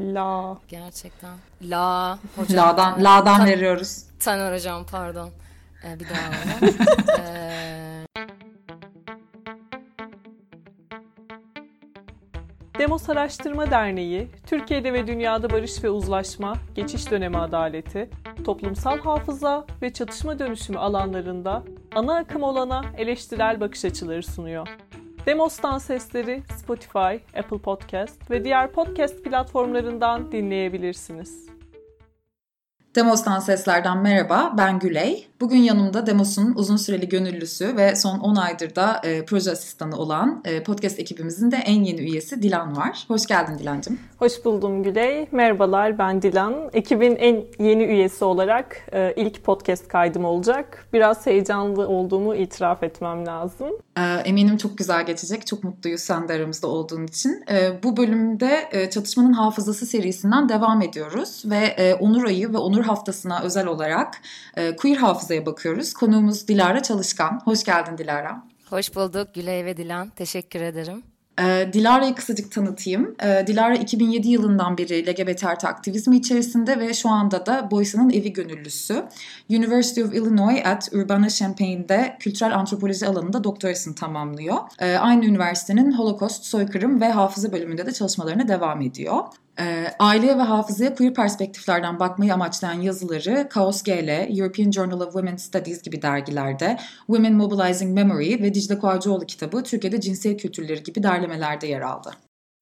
La. Gerçekten. La hocam. La'dan, la'dan tan- veriyoruz. Taner hocam pardon. Ee, bir daha ee... Demos Araştırma Derneği, Türkiye'de ve dünyada barış ve uzlaşma, geçiş dönemi adaleti, toplumsal hafıza ve çatışma dönüşümü alanlarında ana akım olana eleştirel bakış açıları sunuyor. Demos'tan sesleri Spotify, Apple Podcast ve diğer podcast platformlarından dinleyebilirsiniz. Demos'tan seslerden merhaba, ben Güley. Bugün yanımda Demos'un uzun süreli gönüllüsü ve son 10 aydır da e, proje asistanı olan e, podcast ekibimizin de en yeni üyesi Dilan var. Hoş geldin Dilancım. Hoş buldum Güley. Merhabalar ben Dilan. Ekibin en yeni üyesi olarak e, ilk podcast kaydım olacak. Biraz heyecanlı olduğumu itiraf etmem lazım. E, eminim çok güzel geçecek. Çok mutluyuz sen de aramızda olduğun için. E, bu bölümde e, Çatışmanın Hafızası serisinden devam ediyoruz. Ve e, Onur Ayı ve Onur Haftası'na özel olarak e, Queer Hafıza hafızaya bakıyoruz. Konuğumuz Dilara Çalışkan. Hoş geldin Dilara. Hoş bulduk Güley ve Dilan. Teşekkür ederim. Ee, Dilara'yı kısacık tanıtayım. Ee, Dilara 2007 yılından beri LGBT artı aktivizmi içerisinde ve şu anda da Boysa'nın evi gönüllüsü. University of Illinois at Urbana-Champaign'de kültürel antropoloji alanında doktorasını tamamlıyor. Ee, aynı üniversitenin Holocaust, soykırım ve hafıza bölümünde de çalışmalarına devam ediyor. E, aileye ve hafızaya queer perspektiflerden bakmayı amaçlayan yazıları Chaos GL, European Journal of Women's Studies gibi dergilerde, Women Mobilizing Memory ve Dicle Koacıoğlu kitabı Türkiye'de cinsiyet kültürleri gibi derlemelerde yer aldı.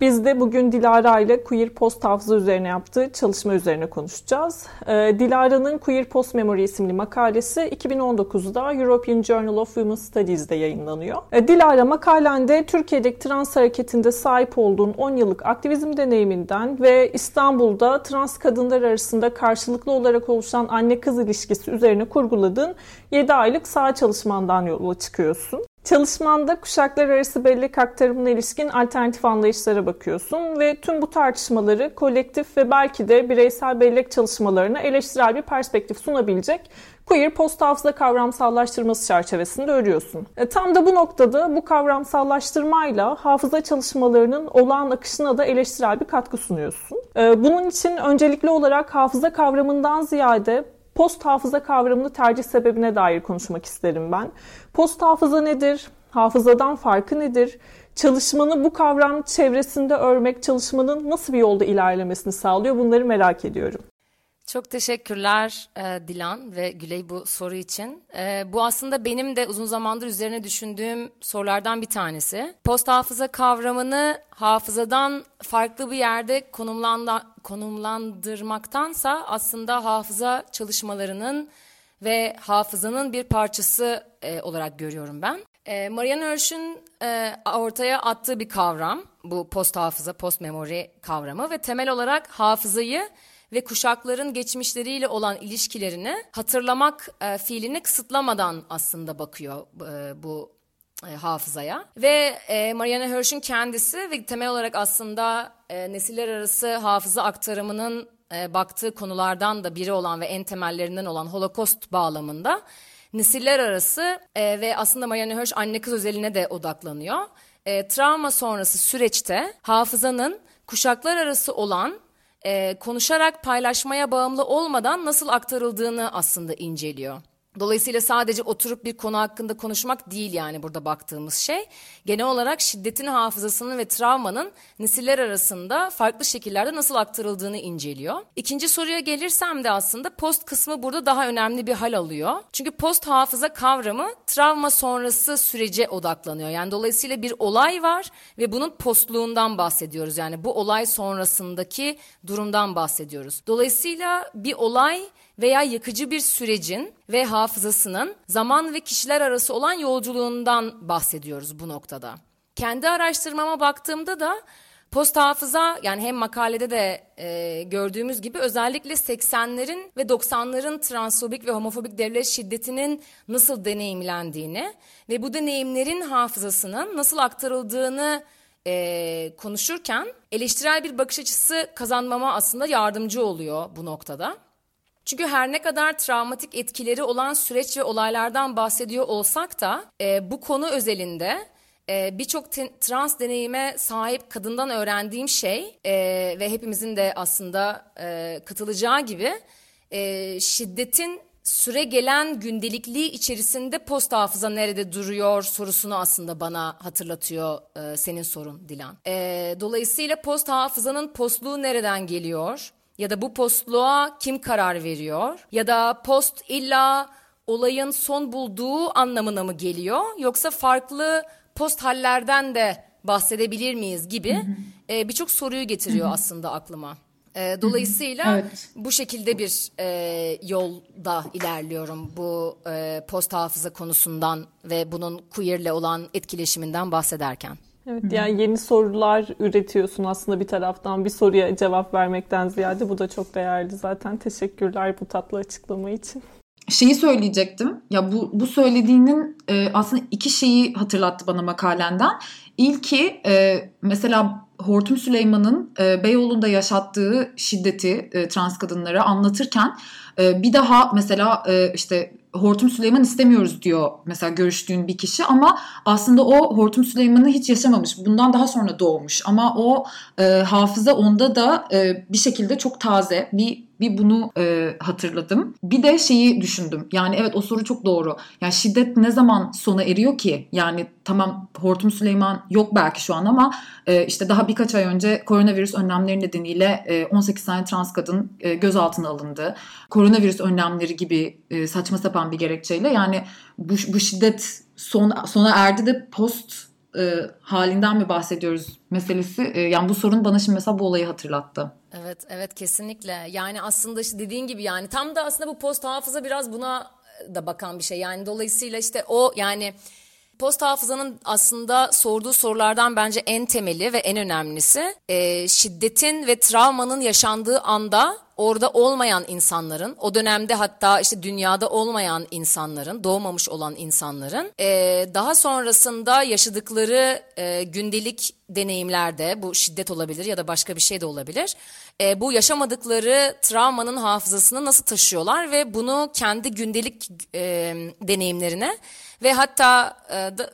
Biz de bugün Dilara ile Queer Post hafıza üzerine yaptığı çalışma üzerine konuşacağız. Ee, Dilara'nın Queer Post Memory isimli makalesi 2019'da European Journal of Women's Studies'de yayınlanıyor. Ee, Dilara makalende Türkiye'deki trans hareketinde sahip olduğun 10 yıllık aktivizm deneyiminden ve İstanbul'da trans kadınlar arasında karşılıklı olarak oluşan anne-kız ilişkisi üzerine kurguladığın 7 aylık sağ çalışmandan yola çıkıyorsun. Çalışmanda kuşaklar arası bellek aktarımına ilişkin alternatif anlayışlara bakıyorsun ve tüm bu tartışmaları kolektif ve belki de bireysel bellek çalışmalarına eleştirel bir perspektif sunabilecek queer post hafıza kavramsallaştırması çerçevesinde örüyorsun. E, tam da bu noktada bu kavramsallaştırmayla hafıza çalışmalarının olağan akışına da eleştirel bir katkı sunuyorsun. E, bunun için öncelikli olarak hafıza kavramından ziyade post hafıza kavramını tercih sebebine dair konuşmak isterim ben. Post hafıza nedir? Hafızadan farkı nedir? Çalışmanı bu kavram çevresinde örmek çalışmanın nasıl bir yolda ilerlemesini sağlıyor? Bunları merak ediyorum. Çok teşekkürler e, Dilan ve Güley bu soru için. E, bu aslında benim de uzun zamandır üzerine düşündüğüm sorulardan bir tanesi. Post hafıza kavramını hafızadan farklı bir yerde konumlandırmaktansa aslında hafıza çalışmalarının ve hafızanın bir parçası e, olarak görüyorum ben. E, Marianne Hirsch'ün e, ortaya attığı bir kavram bu post hafıza, post memori kavramı ve temel olarak hafızayı ve kuşakların geçmişleriyle olan ilişkilerini hatırlamak e, fiilini kısıtlamadan aslında bakıyor e, bu e, hafızaya. Ve e, Mariana Hirsch'ün kendisi ve temel olarak aslında e, nesiller arası hafıza aktarımının e, baktığı konulardan da biri olan ve en temellerinden olan Holocaust bağlamında nesiller arası e, ve aslında Mariana Hirsch anne kız özeline de odaklanıyor. E, travma sonrası süreçte hafızanın kuşaklar arası olan konuşarak paylaşmaya bağımlı olmadan nasıl aktarıldığını aslında inceliyor. Dolayısıyla sadece oturup bir konu hakkında konuşmak değil yani burada baktığımız şey. Genel olarak şiddetin hafızasının ve travmanın nesiller arasında farklı şekillerde nasıl aktarıldığını inceliyor. İkinci soruya gelirsem de aslında post kısmı burada daha önemli bir hal alıyor. Çünkü post hafıza kavramı travma sonrası sürece odaklanıyor. Yani dolayısıyla bir olay var ve bunun postluğundan bahsediyoruz. Yani bu olay sonrasındaki durumdan bahsediyoruz. Dolayısıyla bir olay veya yakıcı bir sürecin ve hafızasının zaman ve kişiler arası olan yolculuğundan bahsediyoruz bu noktada. Kendi araştırmama baktığımda da post hafıza yani hem makalede de e, gördüğümüz gibi özellikle 80'lerin ve 90'ların transfobik ve homofobik devlet şiddetinin nasıl deneyimlendiğini ve bu deneyimlerin hafızasının nasıl aktarıldığını e, konuşurken eleştirel bir bakış açısı kazanmama aslında yardımcı oluyor bu noktada. Çünkü her ne kadar travmatik etkileri olan süreç ve olaylardan bahsediyor olsak da e, bu konu özelinde e, birçok trans deneyime sahip kadından öğrendiğim şey e, ve hepimizin de aslında e, katılacağı gibi e, şiddetin süre gelen gündelikliği içerisinde post hafıza nerede duruyor sorusunu aslında bana hatırlatıyor e, senin sorun Dilan. E, dolayısıyla post hafızanın postluğu nereden geliyor? Ya da bu postluğa kim karar veriyor? Ya da post illa olayın son bulduğu anlamına mı geliyor? Yoksa farklı post hallerden de bahsedebilir miyiz gibi e, birçok soruyu getiriyor aslında aklıma. E, dolayısıyla evet. bu şekilde bir e, yolda ilerliyorum bu e, post hafıza konusundan ve bunun queerle olan etkileşiminden bahsederken. Evet yani yeni sorular üretiyorsun aslında bir taraftan bir soruya cevap vermekten ziyade bu da çok değerli zaten. Teşekkürler bu tatlı açıklama için. Şeyi söyleyecektim. Ya bu bu söylediğinin e, aslında iki şeyi hatırlattı bana makalenden. İlki e, mesela Hortum Süleyman'ın e, Beyoğlu'nda yaşattığı şiddeti e, trans kadınlara anlatırken e, bir daha mesela e, işte Hortum Süleyman istemiyoruz diyor mesela görüştüğün bir kişi ama aslında o Hortum Süleyman'ı hiç yaşamamış. Bundan daha sonra doğmuş ama o e, hafıza onda da e, bir şekilde çok taze. Bir bir bunu e, hatırladım. Bir de şeyi düşündüm. Yani evet o soru çok doğru. Yani şiddet ne zaman sona eriyor ki? Yani tamam Hortum Süleyman yok belki şu an ama e, işte daha birkaç ay önce koronavirüs önlemleri nedeniyle e, 18 tane trans kadın e, gözaltına alındı. Koronavirüs önlemleri gibi e, saçma sapan bir gerekçeyle yani bu, bu şiddet son, sona erdi de post e, halinden mi bahsediyoruz meselesi. E, yani bu sorun bana şimdi mesela bu olayı hatırlattı. Evet evet kesinlikle yani aslında işte dediğin gibi yani tam da aslında bu post hafıza biraz buna da bakan bir şey yani dolayısıyla işte o yani Post hafızanın aslında sorduğu sorulardan bence en temeli ve en önemlisi e, şiddetin ve travmanın yaşandığı anda orada olmayan insanların, o dönemde hatta işte dünyada olmayan insanların, doğmamış olan insanların e, daha sonrasında yaşadıkları e, gündelik deneyimlerde, bu şiddet olabilir ya da başka bir şey de olabilir, e, bu yaşamadıkları travmanın hafızasını nasıl taşıyorlar ve bunu kendi gündelik e, deneyimlerine ve hatta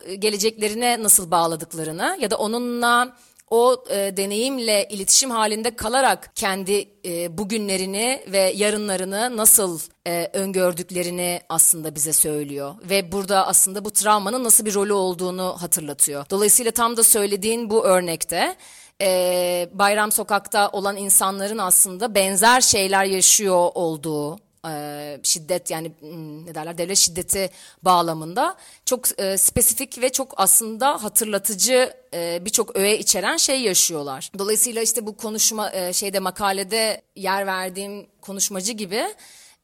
e, geleceklerine nasıl bağladıklarını ya da onunla o e, deneyimle iletişim halinde kalarak kendi e, bugünlerini ve yarınlarını nasıl e, öngördüklerini aslında bize söylüyor. Ve burada aslında bu travmanın nasıl bir rolü olduğunu hatırlatıyor. Dolayısıyla tam da söylediğin bu örnekte e, Bayram Sokak'ta olan insanların aslında benzer şeyler yaşıyor olduğu e, şiddet yani ne derler devlet şiddeti bağlamında çok e, spesifik ve çok aslında hatırlatıcı e, birçok öğe içeren şey yaşıyorlar. Dolayısıyla işte bu konuşma e, şeyde makalede yer verdiğim konuşmacı gibi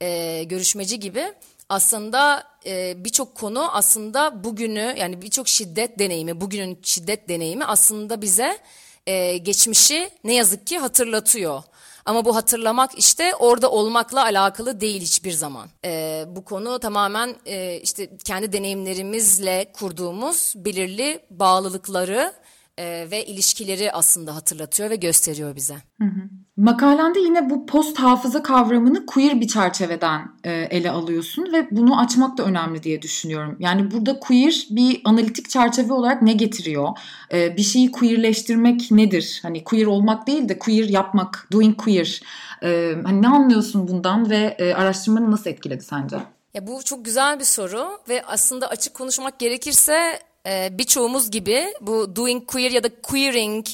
e, görüşmeci gibi aslında e, birçok konu aslında bugünü yani birçok şiddet deneyimi bugünün şiddet deneyimi aslında bize e, geçmişi ne yazık ki hatırlatıyor. Ama bu hatırlamak işte orada olmakla alakalı değil hiçbir zaman. Ee, bu konu tamamen e, işte kendi deneyimlerimizle kurduğumuz belirli bağlılıkları e, ve ilişkileri aslında hatırlatıyor ve gösteriyor bize. Hı hı. Makalende yine bu post hafıza kavramını queer bir çerçeveden e, ele alıyorsun ve bunu açmak da önemli diye düşünüyorum. Yani burada queer bir analitik çerçeve olarak ne getiriyor? E, bir şeyi queerleştirmek nedir? Hani queer olmak değil de queer yapmak, doing queer. E, hani ne anlıyorsun bundan ve e, araştırmanı nasıl etkiledi sence? Ya bu çok güzel bir soru ve aslında açık konuşmak gerekirse e, birçoğumuz gibi bu doing queer ya da queering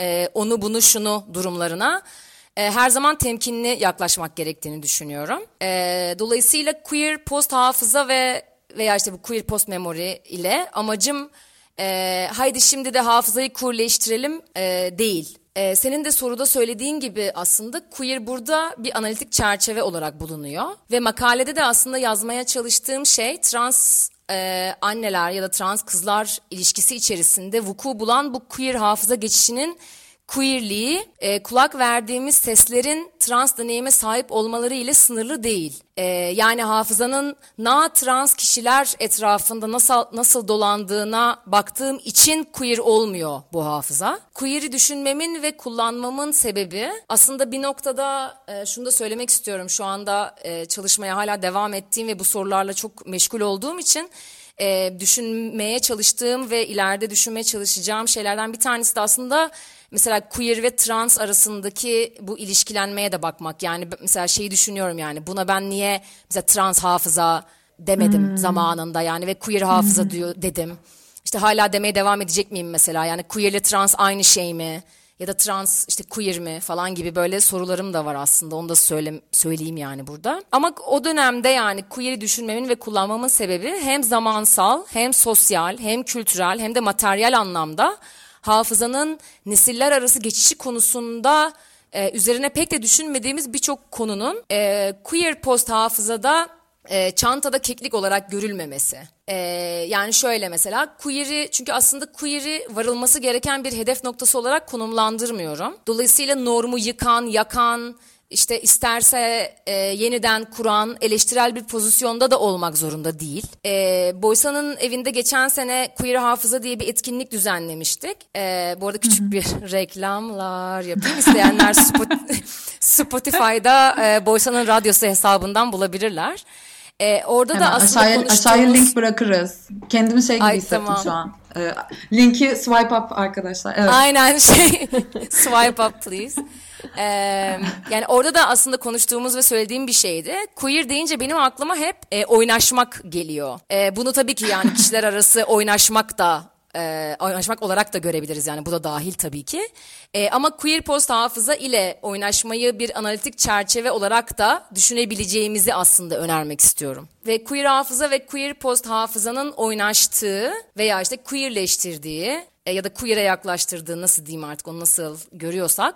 e, onu bunu şunu durumlarına e, her zaman temkinli yaklaşmak gerektiğini düşünüyorum. E, dolayısıyla queer post hafıza ve veya işte bu queer post memory ile amacım e, haydi şimdi de hafızayı kurleştirelim e, değil. Ee, senin de soruda söylediğin gibi aslında queer burada bir analitik çerçeve olarak bulunuyor. Ve makalede de aslında yazmaya çalıştığım şey trans e, anneler ya da trans kızlar ilişkisi içerisinde vuku bulan bu queer hafıza geçişinin queerliği e, kulak verdiğimiz seslerin trans deneyime sahip olmaları ile sınırlı değil. E, yani hafızanın na trans kişiler etrafında nasıl nasıl dolandığına baktığım için queer olmuyor bu hafıza. Queer'i düşünmemin ve kullanmamın sebebi aslında bir noktada e, şunu da söylemek istiyorum. Şu anda e, çalışmaya hala devam ettiğim ve bu sorularla çok meşgul olduğum için e, düşünmeye çalıştığım ve ileride düşünmeye çalışacağım şeylerden bir tanesi de aslında mesela queer ve trans arasındaki bu ilişkilenmeye de bakmak. Yani mesela şeyi düşünüyorum yani buna ben niye mesela trans hafıza demedim hmm. zamanında yani ve queer hafıza hmm. diyor dedim. İşte hala demeye devam edecek miyim mesela? Yani queer ile trans aynı şey mi? Ya da trans işte queer mi falan gibi böyle sorularım da var aslında. Onu da söyle, söyleyeyim yani burada. Ama o dönemde yani queer'i düşünmemin ve kullanmamın sebebi hem zamansal, hem sosyal, hem kültürel, hem de materyal anlamda hafızanın nesiller arası geçişi konusunda e, üzerine pek de düşünmediğimiz birçok konunun e, queer post hafızada e, çantada keklik olarak görülmemesi. E, yani şöyle mesela queer'i çünkü aslında queer'i varılması gereken bir hedef noktası olarak konumlandırmıyorum. Dolayısıyla normu yıkan, yakan, işte isterse e, yeniden kuran, eleştirel bir pozisyonda da olmak zorunda değil. E, Boysa'nın evinde geçen sene Queer Hafıza diye bir etkinlik düzenlemiştik. E, bu arada küçük bir reklamlar yapayım. isteyenler Spotify'da e, Boysa'nın radyosu hesabından bulabilirler. E, orada Hemen da aslında aşağıya, konuştuğumuz... aşağıya link bırakırız. Kendimi şey gibi Ay, hissettim tamam. şu an. E, linki swipe up arkadaşlar. Evet. Aynen şey swipe up please. Ee, yani orada da aslında konuştuğumuz ve söylediğim bir şeydi. Queer deyince benim aklıma hep e, oynaşmak geliyor. E, bunu tabii ki yani kişiler arası oynaşmak da e, oynaşmak olarak da görebiliriz yani bu da dahil tabii ki. E, ama queer post hafıza ile oynaşmayı bir analitik çerçeve olarak da düşünebileceğimizi aslında önermek istiyorum. Ve queer hafıza ve queer post hafızanın oynaştığı veya işte queerleştirdiği e, ya da queer'e yaklaştırdığı nasıl diyeyim artık onu nasıl görüyorsak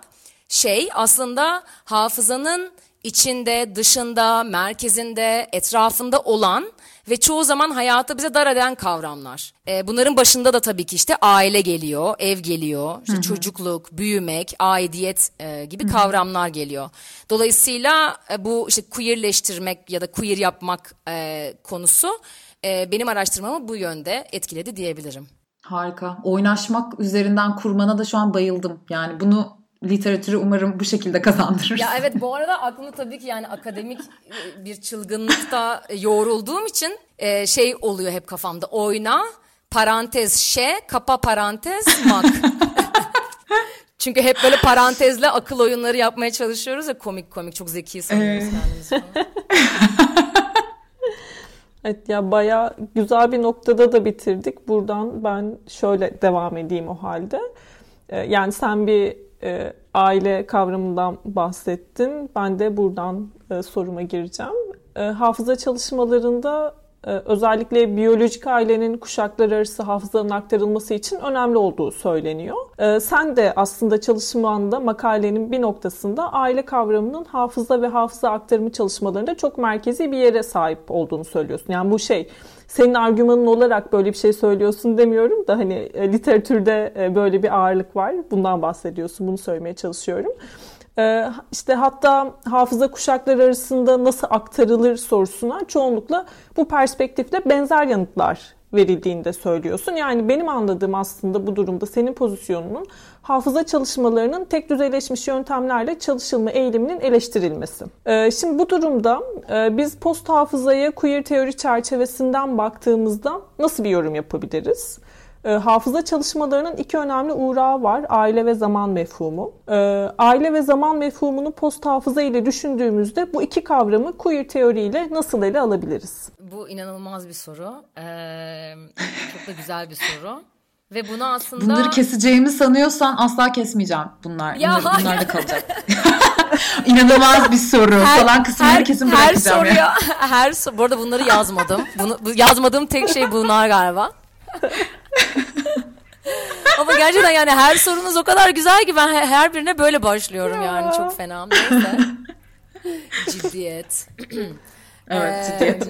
şey aslında hafızanın içinde, dışında, merkezinde, etrafında olan ve çoğu zaman hayatı bize dar eden kavramlar. E, bunların başında da tabii ki işte aile geliyor, ev geliyor, işte çocukluk, büyümek, aidiyet e, gibi Hı-hı. kavramlar geliyor. Dolayısıyla e, bu işte queerleştirmek ya da queer yapmak e, konusu e, benim araştırmamı bu yönde etkiledi diyebilirim. Harika. Oynaşmak üzerinden kurmana da şu an bayıldım. Yani bunu literatürü umarım bu şekilde kazandırır. Ya evet bu arada aklımda tabii ki yani akademik e, bir çılgınlıkta yoğrulduğum için e, şey oluyor hep kafamda. Oyna, parantez şe, kapa parantez mak. Çünkü hep böyle parantezle akıl oyunları yapmaya çalışıyoruz ya komik komik çok zeki sanıyoruz ee... kendimizi Evet ya baya güzel bir noktada da bitirdik. Buradan ben şöyle devam edeyim o halde. E, yani sen bir e, aile kavramından bahsettin. Ben de buradan e, soruma gireceğim. E, hafıza çalışmalarında özellikle biyolojik ailenin kuşaklar arası hafızanın aktarılması için önemli olduğu söyleniyor. E, sen de aslında çalışmanda makalenin bir noktasında aile kavramının hafıza ve hafıza aktarımı çalışmalarında çok merkezi bir yere sahip olduğunu söylüyorsun. Yani bu şey senin argümanın olarak böyle bir şey söylüyorsun demiyorum da hani e, literatürde e, böyle bir ağırlık var. Bundan bahsediyorsun. Bunu söylemeye çalışıyorum. E, işte hatta hafıza kuşakları arasında nasıl aktarılır sorusuna çoğunlukla bu perspektifle benzer yanıtlar verildiğinde söylüyorsun. Yani benim anladığım aslında bu durumda senin pozisyonunun hafıza çalışmalarının tek düzeyleşmiş yöntemlerle çalışılma eğiliminin eleştirilmesi. Ee, şimdi bu durumda e, biz post hafızaya queer teori çerçevesinden baktığımızda nasıl bir yorum yapabiliriz? E, hafıza çalışmalarının iki önemli uğrağı var. Aile ve zaman mefhumu. E, aile ve zaman mefhumunu post hafıza ile düşündüğümüzde bu iki kavramı queer teoriyle nasıl ele alabiliriz? Bu inanılmaz bir soru. Ee, çok da güzel bir soru. Ve bunu aslında... Bunları keseceğimi sanıyorsan asla kesmeyeceğim bunlar. Ya bunlar, bunlar da kalacak. İnanılmaz bir soru her, falan kısımları her, kesin bırakacağım. Her soruya, ya. her bu arada bunları yazmadım. Bunu, yazmadığım tek şey bunlar galiba. Ama gerçekten yani her sorunuz o kadar güzel ki ben her birine böyle başlıyorum yani çok fena. Neyse. ciddiyet. evet ciddiyet.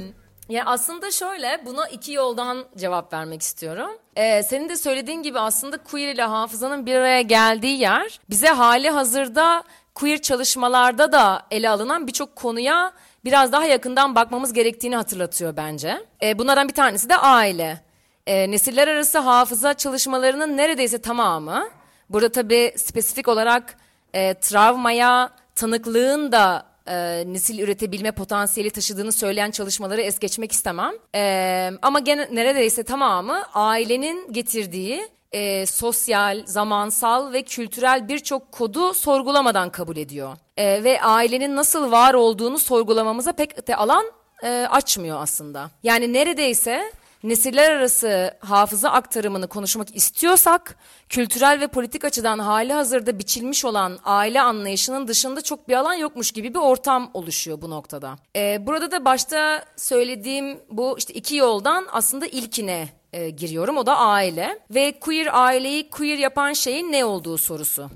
Ya aslında şöyle buna iki yoldan cevap vermek istiyorum. Ee, senin de söylediğin gibi aslında queer ile hafızanın bir araya geldiği yer bize hali hazırda queer çalışmalarda da ele alınan birçok konuya biraz daha yakından bakmamız gerektiğini hatırlatıyor bence. Ee, bunlardan bir tanesi de aile e, nesiller arası hafıza çalışmalarının neredeyse tamamı, burada tabii spesifik olarak e, travmaya tanıklığın da e, nesil üretebilme potansiyeli taşıdığını söyleyen çalışmaları es geçmek istemem. E, ama gene neredeyse tamamı ailenin getirdiği e, sosyal, zamansal ve kültürel birçok kodu sorgulamadan kabul ediyor. E, ve ailenin nasıl var olduğunu sorgulamamıza pek de alan e, açmıyor aslında. Yani neredeyse nesiller arası hafıza aktarımını konuşmak istiyorsak, kültürel ve politik açıdan hali hazırda biçilmiş olan aile anlayışının dışında çok bir alan yokmuş gibi bir ortam oluşuyor bu noktada. Ee, burada da başta söylediğim bu işte iki yoldan aslında ilkine e, giriyorum. O da aile ve queer aileyi queer yapan şeyin ne olduğu sorusu.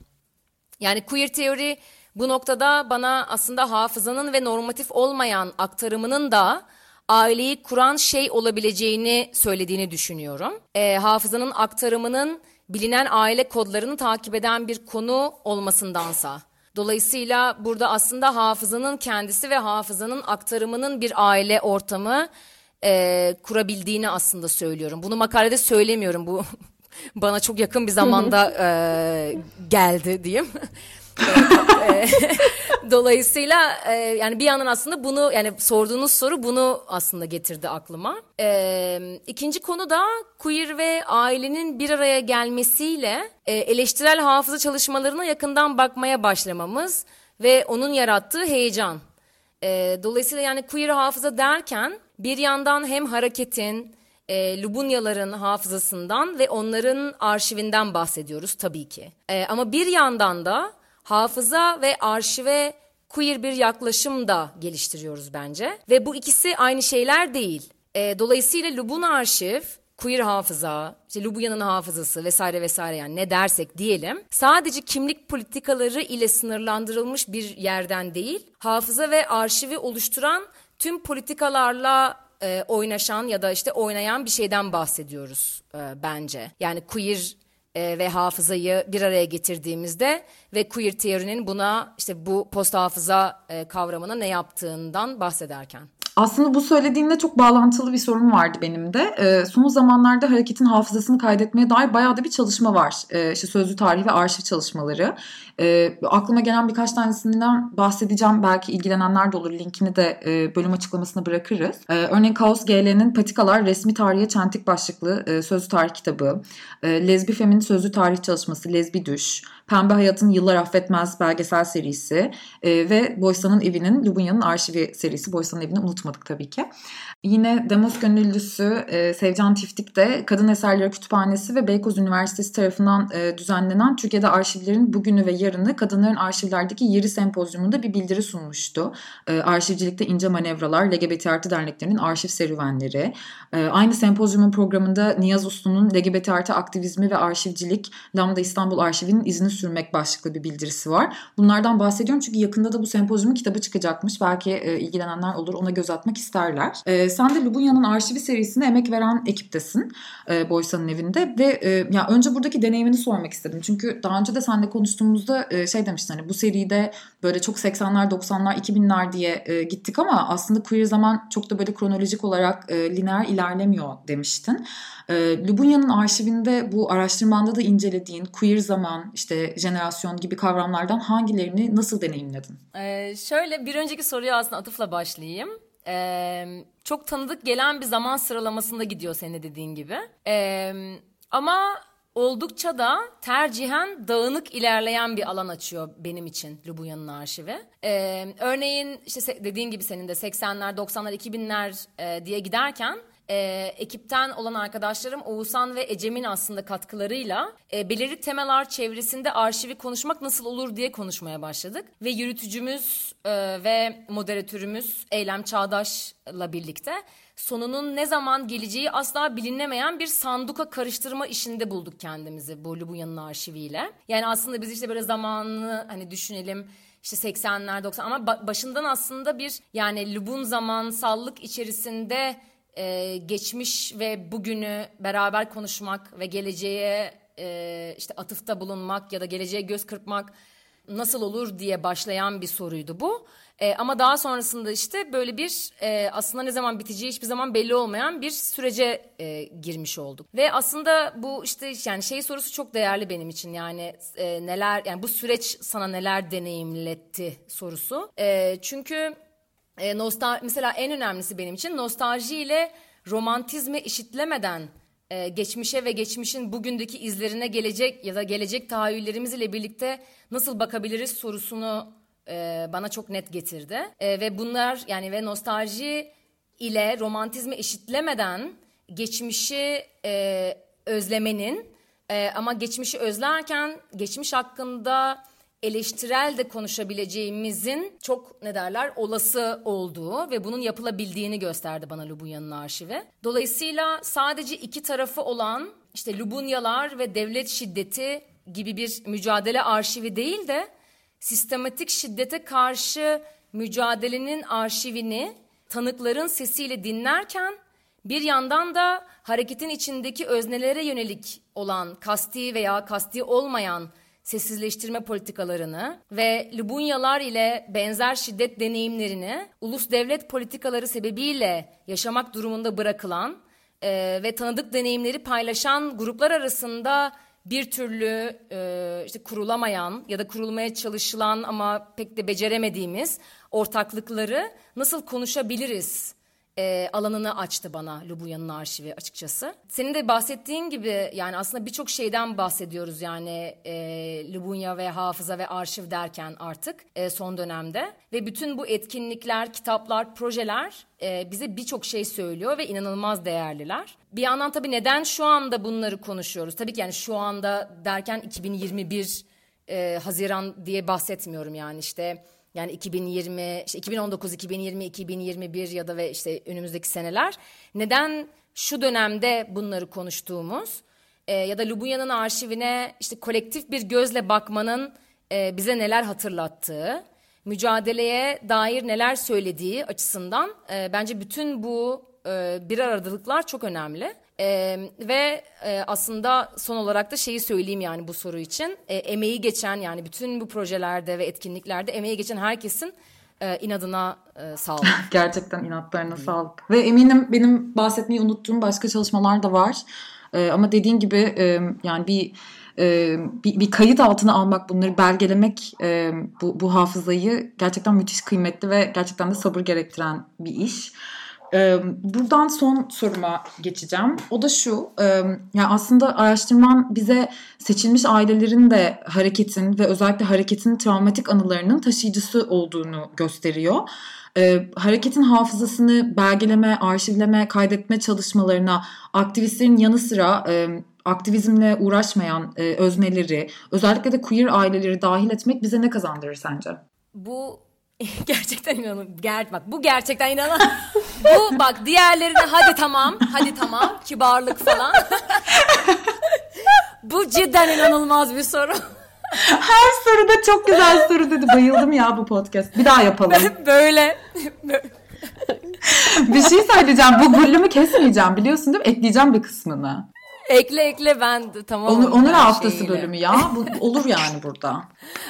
Yani queer teori bu noktada bana aslında hafızanın ve normatif olmayan aktarımının da aileyi kuran şey olabileceğini söylediğini düşünüyorum. E, hafızanın aktarımının bilinen aile kodlarını takip eden bir konu olmasındansa. Dolayısıyla burada aslında hafızanın kendisi ve hafızanın aktarımının bir aile ortamı e, kurabildiğini aslında söylüyorum. Bunu makalede söylemiyorum. Bu bana çok yakın bir zamanda e, geldi diyeyim. Dolayısıyla e, yani bir yandan aslında bunu yani sorduğunuz soru bunu aslında getirdi aklıma. E, ikinci konu da queer ve ailenin bir araya gelmesiyle e, eleştirel hafıza çalışmalarına yakından bakmaya başlamamız ve onun yarattığı heyecan. E, dolayısıyla yani queer hafıza derken bir yandan hem hareketin, e, Lubunyaların hafızasından ve onların arşivinden bahsediyoruz tabii ki. E, ama bir yandan da hafıza ve arşive queer bir yaklaşım da geliştiriyoruz bence. Ve bu ikisi aynı şeyler değil. E, dolayısıyla Lubun arşiv, queer hafıza, işte Lubuya'nın hafızası vesaire vesaire yani ne dersek diyelim. Sadece kimlik politikaları ile sınırlandırılmış bir yerden değil, hafıza ve arşivi oluşturan tüm politikalarla e, oynaşan ya da işte oynayan bir şeyden bahsediyoruz e, bence. Yani queer e, ve hafızayı bir araya getirdiğimizde ve queer teorinin buna işte bu post hafıza e, kavramına ne yaptığından bahsederken. Aslında bu söylediğinde çok bağlantılı bir sorun vardı benim de. E, son zamanlarda hareketin hafızasını kaydetmeye dair bayağı da bir çalışma var. E, işte sözlü tarih ve arşiv çalışmaları. E, aklıma gelen birkaç tanesinden bahsedeceğim. Belki ilgilenenler de olur. Linkini de e, bölüm açıklamasına bırakırız. E, örneğin Kaos GL'nin Patikalar Resmi Tarihe Çentik başlıklı e, sözlü tarih kitabı. E, Lezbi Fem'in sözlü tarih çalışması Lezbi Düş. Pembe Hayat'ın Yıllar Affetmez belgesel serisi e, ve Boysa'nın Evi'nin Lubunya'nın arşivi serisi. Boysa'nın Evi'ni unutmadık tabii ki. Yine Demos gönüllüsü e, Sevcan Tiftik de Kadın Eserleri Kütüphanesi ve Beykoz Üniversitesi tarafından e, düzenlenen Türkiye'de arşivlerin bugünü ve yarını kadınların arşivlerdeki yeri sempozyumunda bir bildiri sunmuştu. E, arşivcilikte ince manevralar, LGBT artı derneklerinin arşiv serüvenleri. E, aynı sempozyumun programında Niyaz Uslu'nun LGBT artı aktivizmi ve arşivcilik Lambda İstanbul Arşivi'nin izini sürmek başlıklı bir bildirisi var. Bunlardan bahsediyorum çünkü yakında da bu sempozyumun kitabı çıkacakmış. Belki e, ilgilenenler olur ona göz atmak isterler. E, sen de Lubunya'nın arşivi serisine emek veren ekiptesin e, Boysa'nın evinde ve e, ya önce buradaki deneyimini sormak istedim. Çünkü daha önce de seninle konuştuğumuzda e, şey demiştin hani bu seride böyle çok 80'ler 90'lar 2000'ler diye e, gittik ama aslında queer zaman çok da böyle kronolojik olarak e, lineer ilerlemiyor demiştin. Lubunya'nın arşivinde bu araştırmanda da incelediğin queer zaman işte jenerasyon gibi kavramlardan hangilerini nasıl deneyimledin? Ee, şöyle bir önceki soruya aslında atıfla başlayayım. Ee, çok tanıdık gelen bir zaman sıralamasında gidiyor senin dediğin gibi. Ee, ama oldukça da tercihen dağınık ilerleyen bir alan açıyor benim için Lubuya'nın arşivi. Ee, örneğin işte dediğin gibi senin de 80'ler, 90'lar, 2000'ler e, diye giderken e, ekipten olan arkadaşlarım Oğuzhan ve Ecem'in aslında katkılarıyla e, belirli temalar çevresinde arşivi konuşmak nasıl olur diye konuşmaya başladık. Ve yürütücümüz e, ve moderatörümüz Eylem Çağdaş'la birlikte sonunun ne zaman geleceği asla bilinemeyen bir sanduka karıştırma işinde bulduk kendimizi bu arşiviyle. Yani aslında biz işte böyle zamanını hani düşünelim işte 80'ler 90 ama başından aslında bir yani Lubun zamansallık içerisinde e, geçmiş ve bugünü beraber konuşmak ve geleceğe e, işte atıfta bulunmak ya da geleceğe göz kırpmak nasıl olur diye başlayan bir soruydu bu. E, ama daha sonrasında işte böyle bir e, aslında ne zaman biteceği hiçbir zaman belli olmayan bir sürece e, girmiş olduk. Ve aslında bu işte yani şey sorusu çok değerli benim için yani e, neler yani bu süreç sana neler deneyimletti sorusu. E, çünkü e, nostal mesela en önemlisi benim için nostalji ile romantizmi eşitlemeden e, geçmişe ve geçmişin bugündeki izlerine gelecek ya da gelecek tahayyüllerimiz ile birlikte nasıl bakabiliriz sorusunu e, bana çok net getirdi. E, ve bunlar yani ve nostalji ile romantizmi eşitlemeden geçmişi e, özlemenin e, ama geçmişi özlerken geçmiş hakkında eleştirel de konuşabileceğimizin çok ne derler olası olduğu ve bunun yapılabildiğini gösterdi bana Lubunya'nın arşivi. Dolayısıyla sadece iki tarafı olan işte Lubunyalar ve devlet şiddeti gibi bir mücadele arşivi değil de sistematik şiddete karşı mücadelenin arşivini tanıkların sesiyle dinlerken bir yandan da hareketin içindeki öznelere yönelik olan kasti veya kasti olmayan sessizleştirme politikalarını ve Lubunyalar ile benzer şiddet deneyimlerini ulus devlet politikaları sebebiyle yaşamak durumunda bırakılan e, ve tanıdık deneyimleri paylaşan gruplar arasında bir türlü e, işte kurulamayan ya da kurulmaya çalışılan ama pek de beceremediğimiz ortaklıkları nasıl konuşabiliriz e, alanını açtı bana Lubuya'nın arşivi açıkçası. Senin de bahsettiğin gibi yani aslında birçok şeyden bahsediyoruz yani e, Lubunya ve hafıza ve arşiv derken artık e, son dönemde. Ve bütün bu etkinlikler, kitaplar, projeler e, bize birçok şey söylüyor ve inanılmaz değerliler. Bir yandan tabii neden şu anda bunları konuşuyoruz? Tabii ki yani şu anda derken 2021 e, Haziran diye bahsetmiyorum yani işte yani 2020, işte 2019, 2020, 2021 ya da ve işte önümüzdeki seneler. Neden şu dönemde bunları konuştuğumuz e, ya da Lubunya'nın arşivine işte kolektif bir gözle bakmanın e, bize neler hatırlattığı, mücadeleye dair neler söylediği açısından e, bence bütün bu e, bir aradalıklar çok önemli. Ee, ve e, aslında son olarak da şeyi söyleyeyim yani bu soru için e, emeği geçen yani bütün bu projelerde ve etkinliklerde emeği geçen herkesin e, inadına e, sağlık. Gerçekten inatlarına sağlık. Ve eminim benim bahsetmeyi unuttuğum başka çalışmalar da var. E, ama dediğin gibi e, yani bir, e, bir bir kayıt altına almak bunları belgelemek e, bu, bu hafızayı gerçekten müthiş kıymetli ve gerçekten de sabır gerektiren bir iş. Buradan son soruma geçeceğim. O da şu, yani aslında araştırman bize seçilmiş ailelerin de hareketin ve özellikle hareketin travmatik anılarının taşıyıcısı olduğunu gösteriyor. Hareketin hafızasını belgeleme, arşivleme, kaydetme çalışmalarına aktivistlerin yanı sıra aktivizmle uğraşmayan özneleri, özellikle de queer aileleri dahil etmek bize ne kazandırır sence? Bu gerçekten inanın. Ger bak bu gerçekten inanın. bu bak diğerlerine hadi tamam, hadi tamam, kibarlık falan. bu cidden inanılmaz bir soru. Her soruda çok güzel soru dedi. Bayıldım ya bu podcast. Bir daha yapalım. böyle. bir şey söyleyeceğim. Bu bölümü kesmeyeceğim biliyorsun değil mi? Ekleyeceğim bir kısmını. Ekle ekle ben tamam. Onur, onur haftası şeyiyle. bölümü ya. Bu, olur yani burada.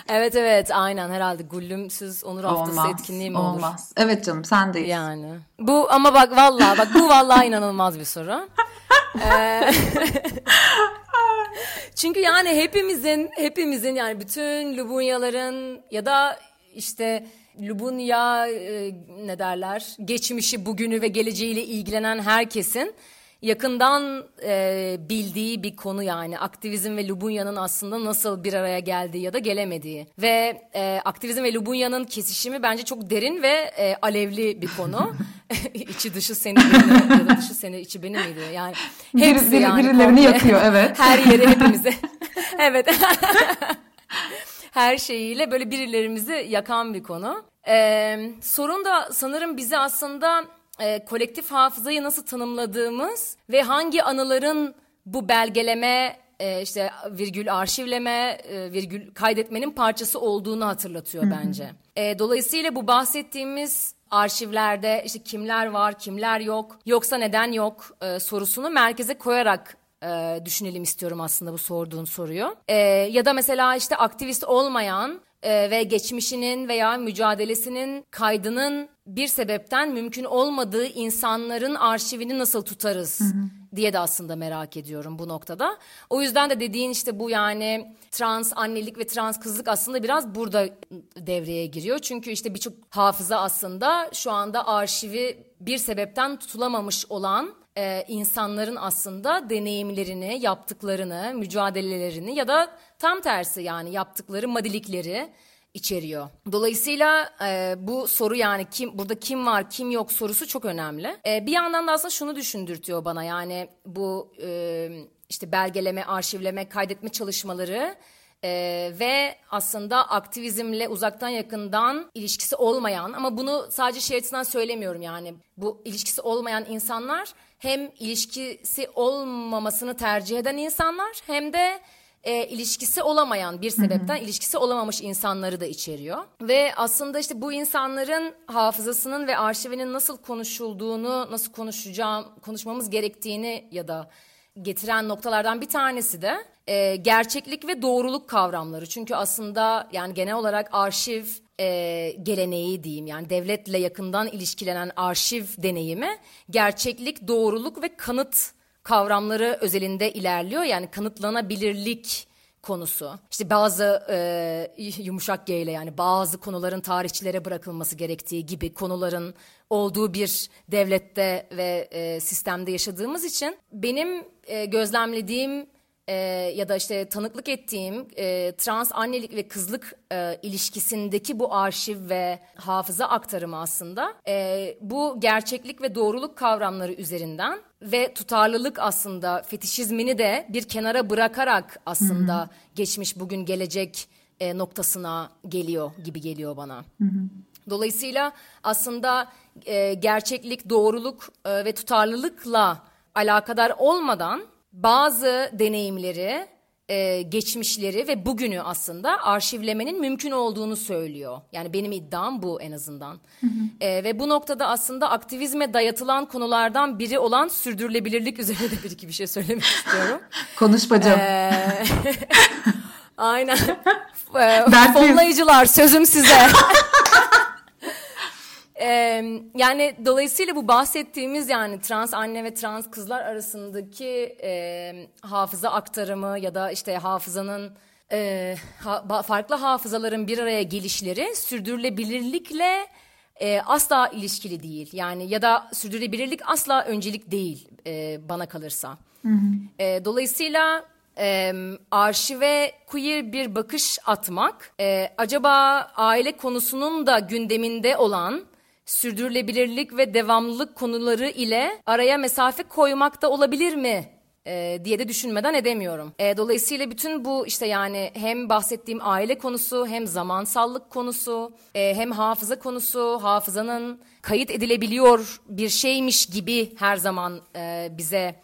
evet evet aynen herhalde güllümsüz onur haftası olmaz, etkinliği mi olur? Olmaz. Evet canım sen de. Yani. Bu ama bak vallahi bak bu vallahi inanılmaz bir soru. Ee, çünkü yani hepimizin hepimizin yani bütün Lubunyaların ya da işte Lubunya e, ne derler geçmişi bugünü ve geleceğiyle ilgilenen herkesin yakından e, bildiği bir konu yani aktivizm ve Lubunya'nın aslında nasıl bir araya geldiği ya da gelemediği ve e, aktivizm ve Lubunya'nın kesişimi bence çok derin ve e, alevli bir konu. içi dışı seni beni ya da dışı seni içi beni miydi? Yani hepsi bir, yani birilerini komple, yakıyor evet. Her yeri hepimizi. evet. her şeyiyle böyle birilerimizi yakan bir konu. Ee, sorun da sanırım bizi aslında e, kolektif hafızayı nasıl tanımladığımız ve hangi anıların bu belgeleme e, işte virgül arşivleme e, virgül kaydetmenin parçası olduğunu hatırlatıyor bence. E, dolayısıyla bu bahsettiğimiz arşivlerde işte kimler var kimler yok yoksa neden yok e, sorusunu merkeze koyarak e, düşünelim istiyorum aslında bu sorduğun soruyu. E, ya da mesela işte aktivist olmayan e, ve geçmişinin veya mücadelesinin kaydının bir sebepten mümkün olmadığı insanların arşivini nasıl tutarız hı hı. diye de aslında merak ediyorum bu noktada. O yüzden de dediğin işte bu yani trans annelik ve trans kızlık aslında biraz burada devreye giriyor. Çünkü işte birçok hafıza aslında şu anda arşivi bir sebepten tutulamamış olan e, insanların aslında deneyimlerini, yaptıklarını, mücadelelerini ya da tam tersi yani yaptıkları madilikleri içeriyor. Dolayısıyla e, bu soru yani kim burada kim var kim yok sorusu çok önemli. E, bir yandan da aslında şunu düşündürtüyor bana yani bu e, işte belgeleme, arşivleme, kaydetme çalışmaları ee, ve aslında aktivizmle uzaktan yakından ilişkisi olmayan ama bunu sadece şey açısından söylemiyorum yani bu ilişkisi olmayan insanlar hem ilişkisi olmamasını tercih eden insanlar hem de e, ilişkisi olamayan bir sebepten ilişkisi olamamış insanları da içeriyor. Ve aslında işte bu insanların hafızasının ve arşivinin nasıl konuşulduğunu, nasıl konuşacağım, konuşmamız gerektiğini ya da getiren noktalardan bir tanesi de e, gerçeklik ve doğruluk kavramları. Çünkü aslında yani genel olarak arşiv e, geleneği diyeyim yani devletle yakından ilişkilenen arşiv deneyimi gerçeklik, doğruluk ve kanıt kavramları özelinde ilerliyor. Yani kanıtlanabilirlik konusu. İşte bazı e, yumuşak G ile yani bazı konuların tarihçilere bırakılması gerektiği gibi konuların olduğu bir devlette ve e, sistemde yaşadığımız için benim e, gözlemlediğim e, ya da işte tanıklık ettiğim e, trans annelik ve kızlık e, ilişkisindeki bu arşiv ve hafıza aktarımı aslında e, bu gerçeklik ve doğruluk kavramları üzerinden ve tutarlılık aslında fetişizmini de bir kenara bırakarak aslında Hı-hı. geçmiş bugün gelecek e, noktasına geliyor gibi geliyor bana. Hı-hı. Dolayısıyla aslında e, gerçeklik, doğruluk e, ve tutarlılıkla alakadar olmadan bazı deneyimleri, e, geçmişleri ve bugünü aslında arşivlemenin mümkün olduğunu söylüyor. Yani benim iddiam bu en azından. Hı hı. E, ve bu noktada aslında aktivizme dayatılan konulardan biri olan sürdürülebilirlik üzerine de bir iki bir şey söylemek istiyorum. Konuş bacım. E, aynen. e, fonlayıcılar sözüm size. Ee, yani dolayısıyla bu bahsettiğimiz yani trans anne ve trans kızlar arasındaki e, hafıza aktarımı ya da işte hafızanın e, ha, farklı hafızaların bir araya gelişleri sürdürülebilirlikle e, asla ilişkili değil. Yani ya da sürdürülebilirlik asla öncelik değil e, bana kalırsa. Hı hı. E, dolayısıyla e, arşive queer bir bakış atmak, e, acaba aile konusunun da gündeminde olan sürdürülebilirlik ve devamlılık konuları ile araya mesafe koymak da olabilir mi e, diye de düşünmeden edemiyorum. E, dolayısıyla bütün bu işte yani hem bahsettiğim aile konusu hem zamansallık konusu e, hem hafıza konusu hafızanın kayıt edilebiliyor bir şeymiş gibi her zaman bize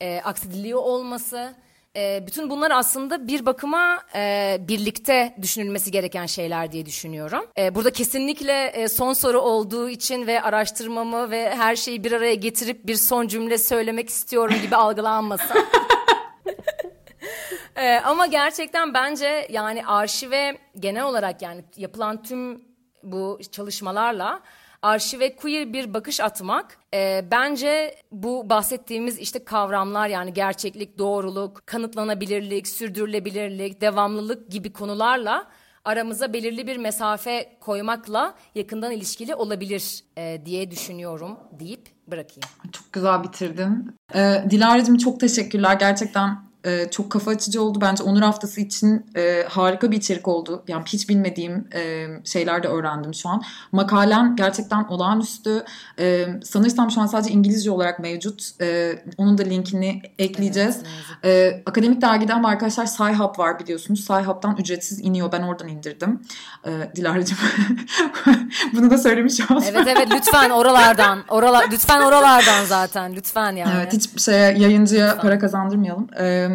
e, aksediliyor olması e, bütün bunlar aslında bir bakıma e, birlikte düşünülmesi gereken şeyler diye düşünüyorum. E, burada kesinlikle e, son soru olduğu için ve araştırmamı ve her şeyi bir araya getirip bir son cümle söylemek istiyorum gibi algılanmasın. e, ama gerçekten bence yani arşive genel olarak yani yapılan tüm bu çalışmalarla arşive queer bir bakış atmak e, bence bu bahsettiğimiz işte kavramlar yani gerçeklik, doğruluk, kanıtlanabilirlik, sürdürülebilirlik, devamlılık gibi konularla aramıza belirli bir mesafe koymakla yakından ilişkili olabilir e, diye düşünüyorum deyip bırakayım. Çok güzel bitirdin. Ee, Dilara'cığım çok teşekkürler. Gerçekten e, çok kafa açıcı oldu. Bence Onur Haftası için e, harika bir içerik oldu. Yani hiç bilmediğim e, şeyler de öğrendim şu an. Makalen gerçekten olağanüstü. E, sanırsam şu an sadece İngilizce olarak mevcut. E, onun da linkini ekleyeceğiz. Evet, e, akademik dergiden var arkadaşlar Sci-Hub var biliyorsunuz. Sci-Hub'dan ücretsiz iniyor. Ben oradan indirdim. E, Dilara'cığım bunu da söylemiş oldum. Evet evet lütfen oralardan. Orala, lütfen oralardan zaten. Lütfen yani. Evet hiçbir şeye yayıncıya lütfen. para kazandırmayalım. E,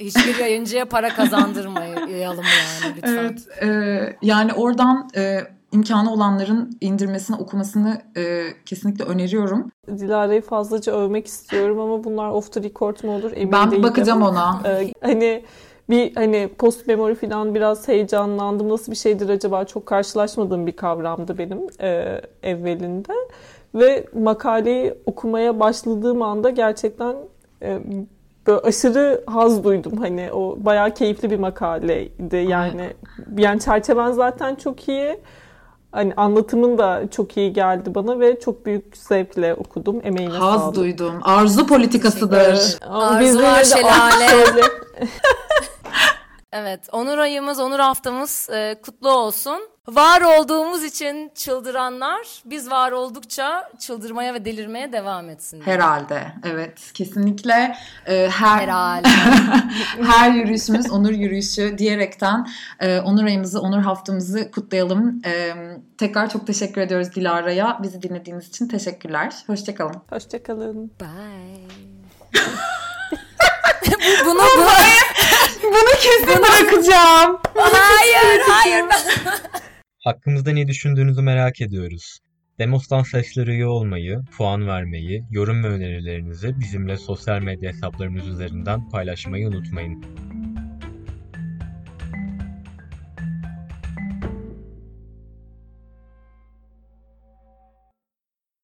Hiçbir yayıncıya para kazandırmayalım yani lütfen. Evet, e, yani oradan e, imkanı olanların indirmesini, okumasını e, kesinlikle öneriyorum. Dilara'yı fazlaca övmek istiyorum ama bunlar off the record mu olur emin ben değilim. bakacağım ona. E, hani bir hani post memory falan biraz heyecanlandım. Nasıl bir şeydir acaba? Çok karşılaşmadığım bir kavramdı benim e, evvelinde. Ve makaleyi okumaya başladığım anda gerçekten e, böyle aşırı haz duydum. Hani o bayağı keyifli bir makaleydi. Yani yani çerçeven zaten çok iyi. Hani anlatımın da çok iyi geldi bana ve çok büyük zevkle okudum. Emeğine Haz sağlık. duydum. Arzu politikasıdır. Arzular şelale. Evet, onur ayımız, onur haftamız e, kutlu olsun. Var olduğumuz için çıldıranlar, biz var oldukça çıldırmaya ve delirmeye devam etsin. Herhalde, evet. Kesinlikle e, her Herhalde. her yürüyüşümüz onur yürüyüşü diyerekten e, onur ayımızı, onur haftamızı kutlayalım. E, tekrar çok teşekkür ediyoruz Dilara'ya. Bizi dinlediğiniz için teşekkürler. Hoşçakalın. Hoşçakalın. Bye. bunu, bunu, Bunu kesin bırakacağım. hayır, hayır. Hakkımızda ne düşündüğünüzü merak ediyoruz. Demos'tan sesleri üye olmayı, puan vermeyi, yorum ve önerilerinizi bizimle sosyal medya hesaplarımız üzerinden paylaşmayı unutmayın.